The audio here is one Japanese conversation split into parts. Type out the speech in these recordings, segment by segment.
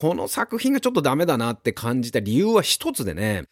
この作品がちょっとダメだなって感じた理由は一つでね、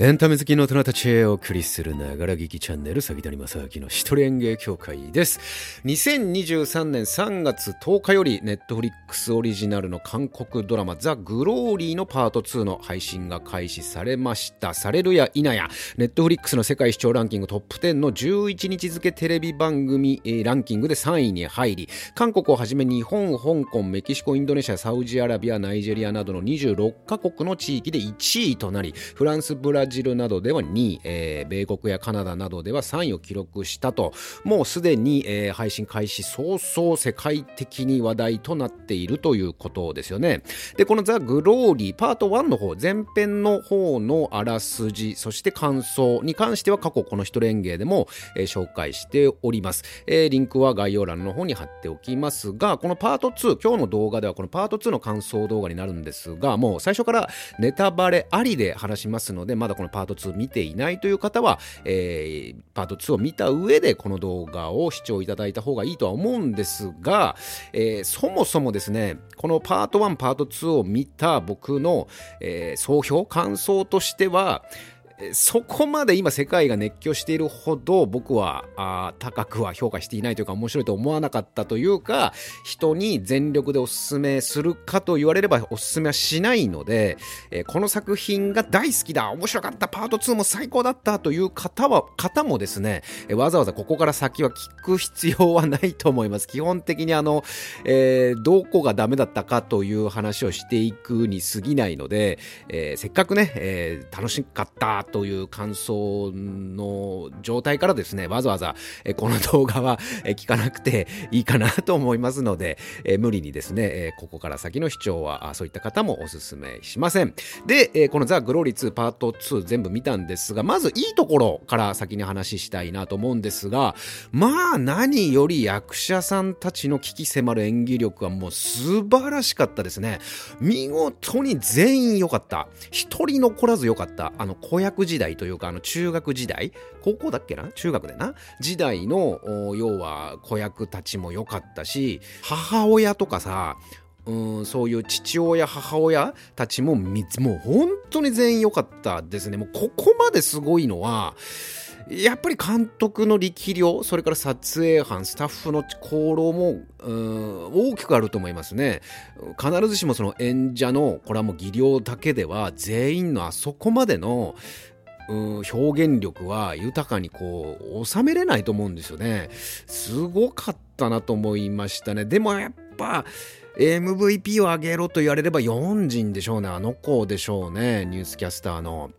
エンタメ好きの大人たちへお送りするながら聞きチャンネル、杉谷正明の一人演芸協会です。2023年3月10日より、ネットフリックスオリジナルの韓国ドラマ、ザ・グローリーのパート2の配信が開始されました。されるや否や、ネットフリックスの世界視聴ランキングトップ10の11日付テレビ番組、ランキングで3位に入り、韓国をはじめ日本、香港、メキシコ、インドネシア、サウジアラビア、ナイジェリアなどの26カ国の地域で1位となり、フランス、ブラジルなどでは2位、えー、米国やカナダなどでは3位を記録したと、もうすでに、えー、配信開始早々世界的に話題となっているということですよね。で、このザ・グローリーパート1の方、前編の方のあらすじ、そして感想に関しては過去この一連芸でも、えー、紹介しております、えー。リンクは概要欄の方に貼っておきますが、このパート2、今日の動画ではこのパート2の感想動画になるんですが、もう最初からネタバレありで話しますので、まだこのパート2見ていないという方は、えー、パート2を見た上でこの動画を視聴いただいた方がいいとは思うんですが、えー、そもそもですね、このパート1、パート2を見た僕の、えー、総評、感想としては、そこまで今世界が熱狂しているほど僕はあ高くは評価していないというか面白いと思わなかったというか人に全力でおすすめするかと言われればおすすめはしないので、えー、この作品が大好きだ面白かったパート2も最高だったという方は方もですね、わざわざここから先は聞く必要はないと思います。基本的にあの、えー、どこがダメだったかという話をしていくに過ぎないので、えせっかくね、え楽しかったという感想の状態からですね、わざわざこの動画は聞かなくていいかなと思いますので、無理にですね、ここから先の視聴はそういった方もおすすめしません。で、このザ・グローリー2パート2全部見たんですが、まずいいところから先に話したいなと思うんですが、まあ何より役者さんたちの危機迫る演技力はもう素晴らしかったですね。見事に全員良かった。一人残らず良かった。あの子役学時代というか、あの中学時代、高校だっけな？中学でな時代の、要は子役たちも良かったし、母親とかさ、うん、そういう父親、母親たちも、もう本当に全員良かったですね。もうここまですごいのは、やっぱり監督の力量、それから撮影班、スタッフの功労も、大きくあると思いますね。必ずしもその演者の、これはもう技量だけでは、全員のあそこまでの、表現力は豊かにこう収めれないと思うんですよね。すごかったなと思いましたね。でもやっぱ MVP を上げろと言われれば4人でしょうね。あの子でしょうね。ニュースキャスターの。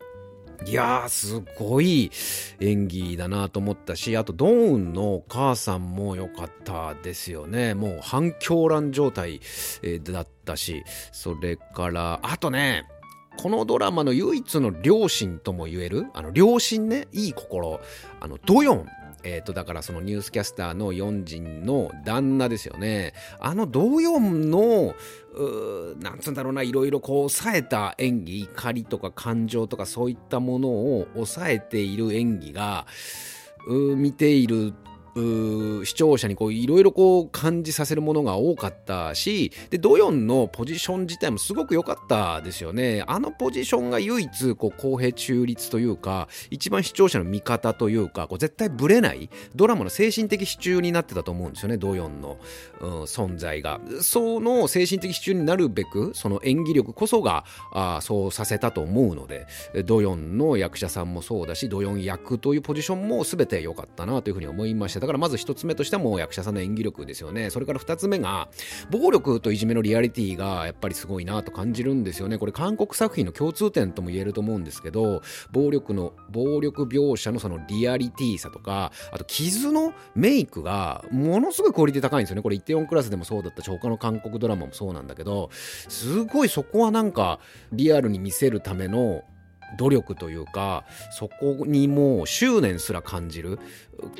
いやー、すごい演技だなと思ったし、あと、ドーンのお母さんも良かったですよね。もう反響乱状態だったし、それから、あとね、このドラマの唯一の両親とも言える、あの、両親ね、いい心、あの、ドヨンえっ、ー、と、だからそのニュースキャスターのヨンジンの旦那ですよね。あの同様の、うなんつうんだろうな、いろいろこう抑えた演技、怒りとか感情とかそういったものを抑えている演技が、見ている視聴者にいろいろ感じさせるものが多かったしでドヨンのポジション自体もすごく良かったですよね。あのポジションが唯一こう公平中立というか一番視聴者の味方というかこう絶対ブレないドラマの精神的支柱になってたと思うんですよねドヨンの、うん、存在が。その精神的支柱になるべくその演技力こそがあそうさせたと思うのでドヨンの役者さんもそうだしドヨン役というポジションも全て良かったなというふうに思いました。からまず一つ目としてはもう役者さんの演技力ですよね。それから二つ目が、暴力といじめのリアリティがやっぱりすごいなと感じるんですよね。これ韓国作品の共通点とも言えると思うんですけど、暴力の、暴力描写のそのリアリティさとか、あと傷のメイクがものすごいクオリティ高いんですよね。これイテオンクラスでもそうだったし、他の韓国ドラマもそうなんだけど、すごいそこはなんかリアルに見せるための努力というかそこにもう執念すら感じる。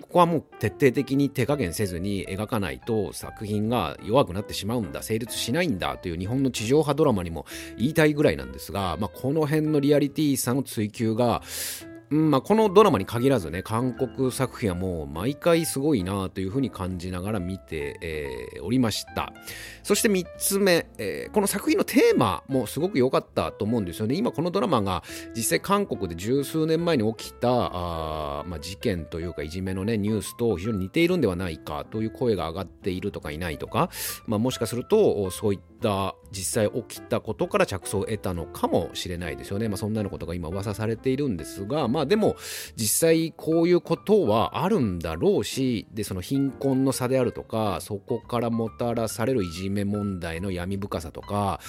ここはもう徹底的に手加減せずに描かないと作品が弱くなってしまうんだ。成立しないんだという日本の地上波ドラマにも言いたいぐらいなんですが、まあ、この辺のリアリティさの追求がんまあ、このドラマに限らずね韓国作品はもう毎回すごいなというふうに感じながら見て、えー、おりました。そして3つ目、えー、この作品のテーマもすごく良かったと思うんですよね。今このドラマが実際韓国で十数年前に起きたあ、まあ、事件というかいじめのねニュースと非常に似ているんではないかという声が上がっているとかいないとか、まあ、もしかするとそういったた実際起きたことから着想を得たのかもしれないですよね、まあ、そんなようなことが今噂されているんですが、まあでも実際こういうことはあるんだろうしでその貧困の差であるとかそこからもたらされるいじめ問題の闇深さとか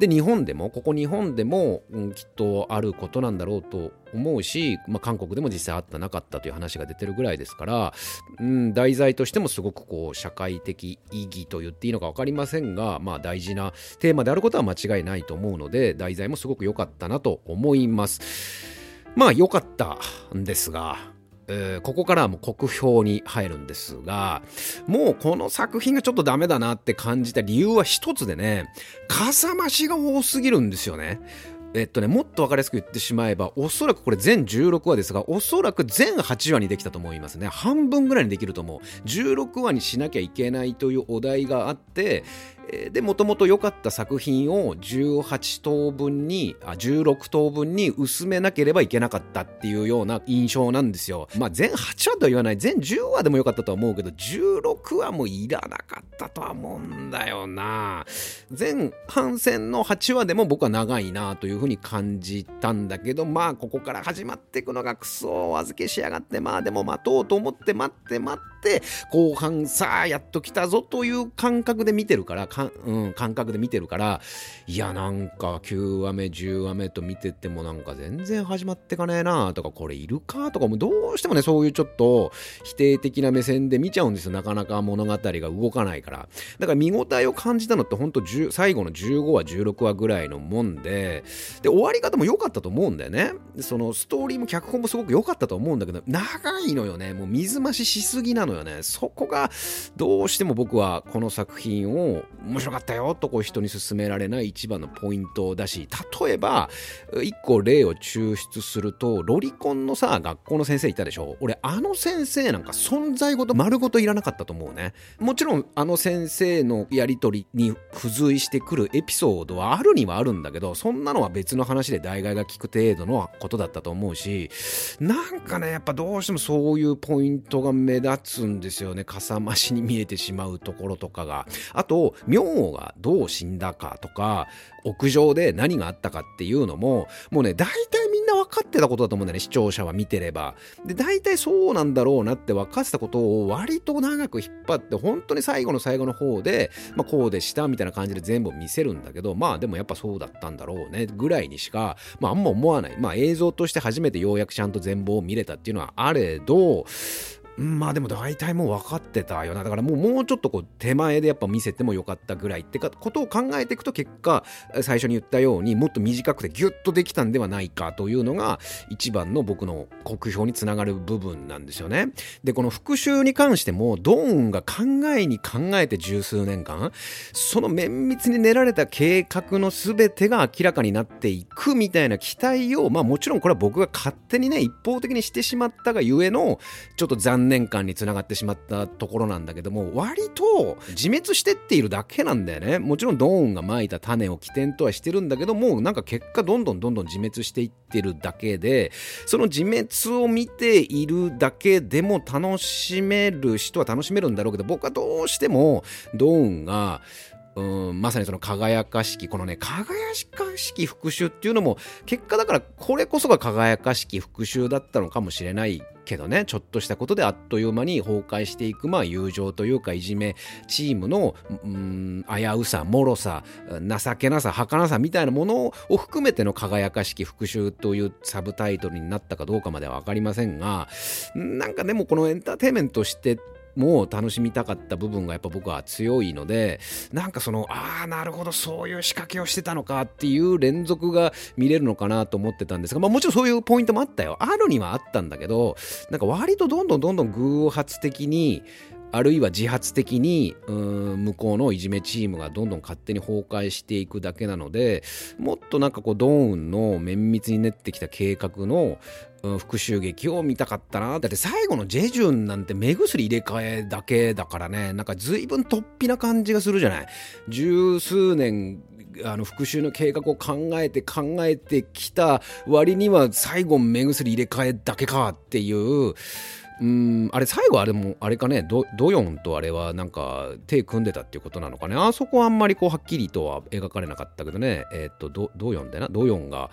で日本でもここ日本でも、きっとあることなんだろうと思うし、まあ、韓国でも実際あったなかったという話が出てるぐらいですから、うん、題材としてもすごくこう社会的意義と言っていいのか分かりませんが、まあ、大事なテーマであることは間違いないと思うので題材もすごく良かったなと思います。まあ良かったんですが、えー、ここからはもう国評に入るんですが、もうこの作品がちょっとダメだなって感じた理由は一つでね、かさ増しが多すぎるんですよね。えっとね、もっと分かりやすく言ってしまえば、おそらくこれ全16話ですが、おそらく全8話にできたと思いますね。半分ぐらいにできると思う。16話にしなきゃいけないというお題があって、で、もともと良かった作品を18等分に、あ、16等分に薄めなければいけなかったっていうような印象なんですよ。まあ、全8話とは言わない、全10話でも良かったとは思うけど、16話もいらなかったとは思うんだよな。前半戦の8話でも僕は長いなというふうに感じたんだけど、まあ、ここから始まっていくのがクソお預けしやがって、まあでも待とうと思って待って待って、後半さあやっと来たぞという感覚で見てるから、か、うん、感覚で見てるからいやなんか9話目10話目と見ててもなんか全然始まってかねえなとかこれいるかとかもどうしてもねそういうちょっと否定的な目線で見ちゃうんですよ。なかなか物語が動かないから。だから見応えを感じたのってほんと最後の15話16話ぐらいのもんでで終わり方も良かったと思うんだよね。そのストーリーも脚本もすごく良かったと思うんだけど長いのよね。もう水増ししすぎなのよね。そこがどうしても僕はこの作品を面白かったよとこう人に勧められない一番のポイントだし例えば一個例を抽出するとロリコンのさ学校の先生いたでしょ？俺あの先生なんか存在ごと丸ごといらなかったと思うね。もちろんあの先生のやり取りに付随してくるエピソードはあるにはあるんだけどそんなのは別の話で代替が聞く程度のことだったと思うしなんかねやっぱどうしてもそういうポイントが目立つんですよね。かさ増しに見えてしまうところとかが。あと明王がどう死んだかとか屋上で何があったかっていうのももうね大体みんな分かってたことだと思うんだよね視聴者は見てれば。で大体そうなんだろうなって分かってたことを割と長く引っ張って本当に最後の最後の方で、まあ、こうでしたみたいな感じで全部見せるんだけどまあでもやっぱそうだったんだろうねぐらいにしか、まあ、あんま思わない。まあ映像として初めてようやくちゃんと全貌を見れたっていうのはあれどまあでも大体もう分かってたよな。だからもうもうちょっとこう手前でやっぱ見せてもよかったぐらいってかことを考えていくと結果最初に言ったようにもっと短くてギュッとできたんではないかというのが一番の僕の国評につながる部分なんですよね。で、この復讐に関してもドーンが考えに考えて十数年間その綿密に練られた計画の全てが明らかになっていくみたいな期待をまあもちろんこれは僕が勝手にね一方的にしてしまったがゆえのちょっと残念年間につながってしまったところなんだけども割と自滅してっているだけなんだよね。もちろんドーンがまいた種を起点とはしてるんだけどもなんか結果どんどんどんどん自滅していってるだけでその自滅を見ているだけでも楽しめる人は楽しめるんだろうけど僕はどうしてもドーンがうんまさにその輝かしきこのね輝かしき復讐っていうのも結果だからこれこそが輝かしき復讐だったのかもしれないけどねちょっとしたことであっという間に崩壊していくまあ友情というかいじめチームのうん危うさ脆さ情けなさ儚さみたいなものを含めての輝かしき復讐というサブタイトルになったかどうかまでは分かりませんがなんかでもこのエンターテインメントとしても楽しみたかった部分がやっぱ僕は強いのでなんかそのああなるほどそういう仕掛けをしてたのかっていう連続が見れるのかなと思ってたんですが、まあ、もちろんそういうポイントもあったよ。あるにはあったんだけどなんか割とどんどんどんどん偶発的にあるいは自発的に向こうのいじめチームがどんどん勝手に崩壊していくだけなのでもっとなんかこうドーンの綿密に練ってきた計画の復讐劇を見たかったな。だって最後のジェジュンなんて目薬入れ替えだけだからね。なんか随分突飛な感じがするじゃない？十数年あの復讐の計画を考えて考えてきた割には最後目薬入れ替えだけかっていう。うんあれ最後あれもあれかね？ドヨンとあれはなんか手組んでたっていうことなのかね？あそこはあんまりこうはっきりとは描かれなかったけどね。えっ、とドヨンでなドヨンが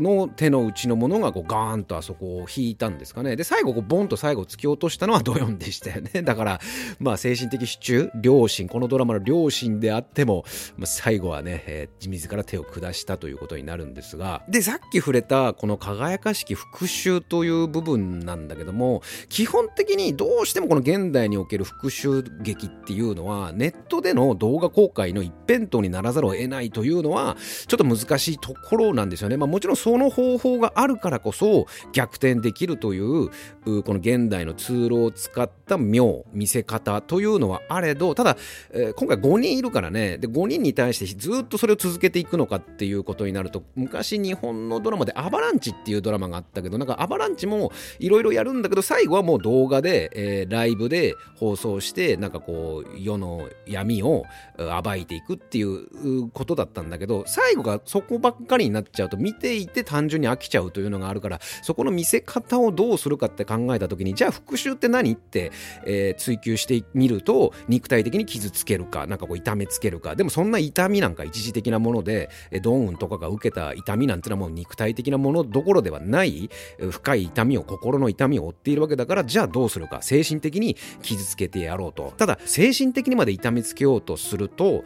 の手の内のものがこうガーンとあそこを引いたんですかね。で、最後こうボンと最後突き落としたのはドヨンでしたよね。だから、まあ精神的支柱、両親、このドラマの両親であっても、まあ、最後はね、えー、自ら手を下したということになるんですが、で、さっき触れたこの輝かしき復讐という部分なんだけども、基本的にどうしてもこの現代における復讐劇っていうのは、ネットでの動画公開の一辺倒にならざるを得ないというのは、ちょっと難しいところなんですよね。まあもちろんその方法があるからこそ逆転できるというこの現代のツールを使った妙見せ方というのはあれどただ、えー、今回5人いるからね。で5人に対してずっとそれを続けていくのかっていうことになると昔日本のドラマでアバランチっていうドラマがあったけどなんかアバランチもいろいろやるんだけど最後はもう動画で、えー、ライブで放送してなんかこう世の闇を暴いていくっていうことだったんだけど最後がそこばっかりになっちゃうと見ていて単純に飽きちゃうというのがあるからそこの見せ方をどうするかって考えた時にじゃあ復讐って何って、えー、追求してみると肉体的に傷つけるかなんかこう痛めつけるか。でもそんな痛みなんか一時的なものでドーンとかが受けた痛みなんてのはもう肉体的なものどころではない深い痛みを心の痛みを負っているわけだからじゃあどうするか。精神的に傷つけてやろうと。ただ精神的にまで痛めつけようとすると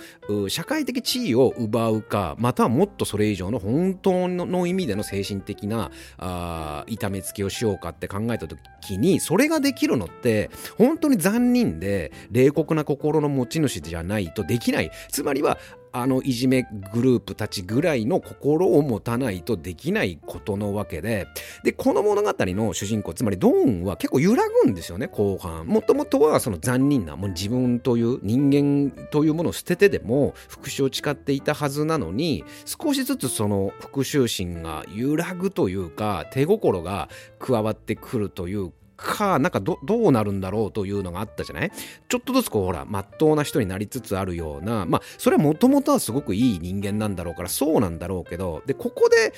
社会的地位を奪うかまたはもっとそれ以上の本当の意味での精神的なあ痛めつけをしようかって考えた時にそれができるのって本当に残忍で冷酷な心の持ち主じゃないとできないつまりはあのいじめグループたちぐらいの心を持たないとできないことのわけで、で、この物語の主人公、つまりドーンは結構揺らぐんですよね、後半。もともとはその残忍な、もう自分という人間というものを捨ててでも復讐を誓っていたはずなのに、少しずつその復讐心が揺らぐというか、手心が加わってくるというか、なんかどうなるんだろうというのがあったじゃない？ちょっとずつこうほら、まっとうな人になりつつあるような、まあ、それはもともとはすごくいい人間なんだろうから、そうなんだろうけど、で、ここで、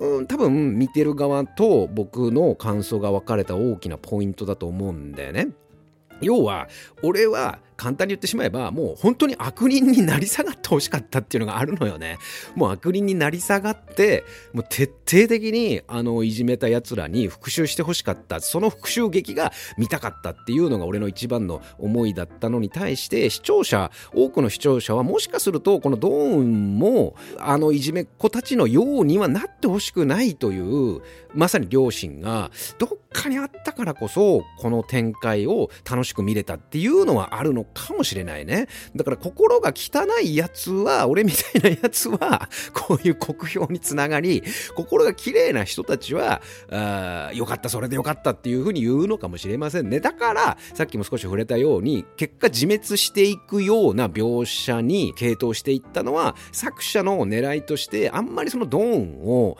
うん、多分見てる側と僕の感想が分かれた大きなポイントだと思うんだよね。要は、俺は簡単に言ってしまえば、もう本当に悪人になり下がってほしかったっていうのがあるのよね。もう悪人になり下がって、もう徹底的に、あの、いじめた奴らに復讐してほしかった。その復讐劇が見たかったっていうのが俺の一番の思いだったのに対して、視聴者、多くの視聴者はもしかすると、このドーンも、あの、いじめっ子たちのようにはなってほしくないという、まさに両親が、どっかにあったからこそ、この展開を楽しく見れたっていうのはあるのかもしれないね。だから心が汚いやつは、俺みたいなやつは、こういう酷評につながり、心が綺麗な人たちは、あよかった、それでよかったっていうふうに言うのかもしれませんね。だから、さっきも少し触れたように、結果自滅していくような描写に傾倒していったのは、作者の狙いとして、あんまりそのドーンを、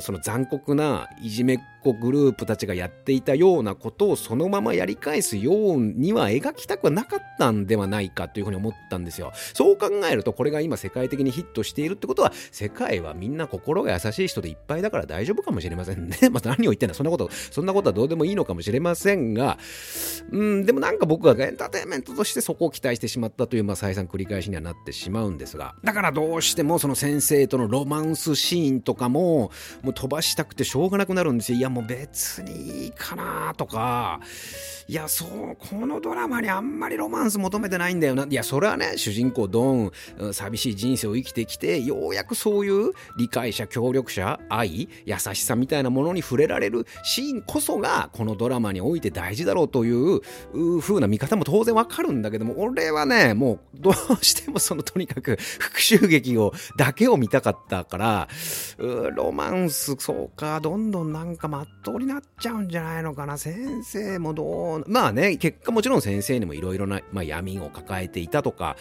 その残酷ないじめっ子グループたちがやっていたようなことをそのままやり返すようには描きたくはなかったんではないかというふうに思ったんですよ。そう考えるとこれが今世界的にヒットしているってことは世界はみんな心が優しい人でいっぱいだから大丈夫かもしれませんね。まあ何を言ってんだそんなこと、そんなことはどうでもいいのかもしれませんが、うん、でもなんか僕はエンターテインメントとしてそこを期待してしまったという、まあ再三繰り返しにはなってしまうんですが、だからどうしてもその先生とのロマンスシーンとかも、もう飛ばしたくてしょうがなくなるんですよ。いやもう別にいいかなとか、いや、そう、このドラマにあんまりロマンマンス求めてないんだよな。いやそれはね主人公ドン寂しい人生を生きてきてようやくそういう理解者協力者愛優しさみたいなものに触れられるシーンこそがこのドラマにおいて大事だろうという風な見方も当然わかるんだけども俺はねもうどうしてもそのとにかく復讐劇をだけを見たかったからロマンスそうかどんどんなんかまっとうになっちゃうんじゃないのかな。先生もどうまあね結果もちろん先生にもいろいろな、まあ、闇を抱えていたとか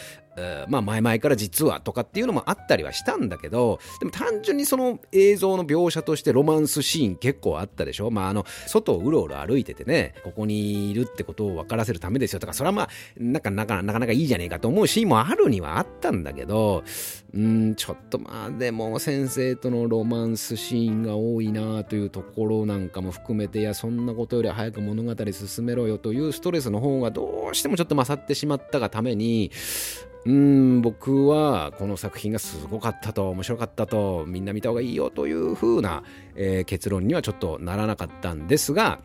まあ前々から実はとかっていうのもあったりはしたんだけどでも単純にその映像の描写としてロマンスシーン結構あったでしょ。まああの外をうろうろ歩いててねここにいるってことを分からせるためですよ。とかそれはまあなんかなかなかいいじゃねえかと思うシーンもあるにはあったんだけどうんちょっとまあでも先生とのロマンスシーンが多いなというところなんかも含めていやそんなことより早く物語進めろよというストレスの方がどうしてもちょっと勝ってしまったがためにうん僕はこの作品がすごかったと面白かったとみんな見た方がいいよという風な、えー、結論にはちょっとならなかったんですが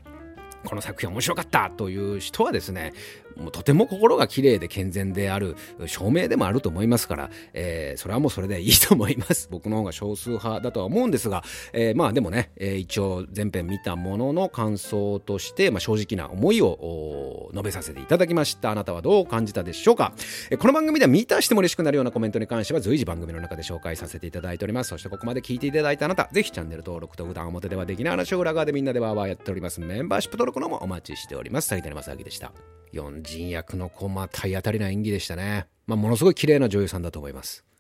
この作品面白かったという人はですねもうとても心が綺麗で健全である証明でもあると思いますから、えー、それはもうそれでいいと思います。僕の方が少数派だとは思うんですが、えー、まあでもね、えー、一応前編見たものの感想として、まあ、正直な思いを述べさせていただきました。あなたはどう感じたでしょうか、えー、この番組では見たしても嬉しくなるようなコメントに関しては随時番組の中で紹介させていただいております。そしてここまで聞いていただいたあなたぜひチャンネル登録と普段表ではできない話を裏側でみんなでワーワーやっております。メンバーシップ登録のもお待ちしております。谷谷正明でした。四人役の子ま体当たりな演技でしたね。まあ、ものすごい綺麗な女優さんだと思います。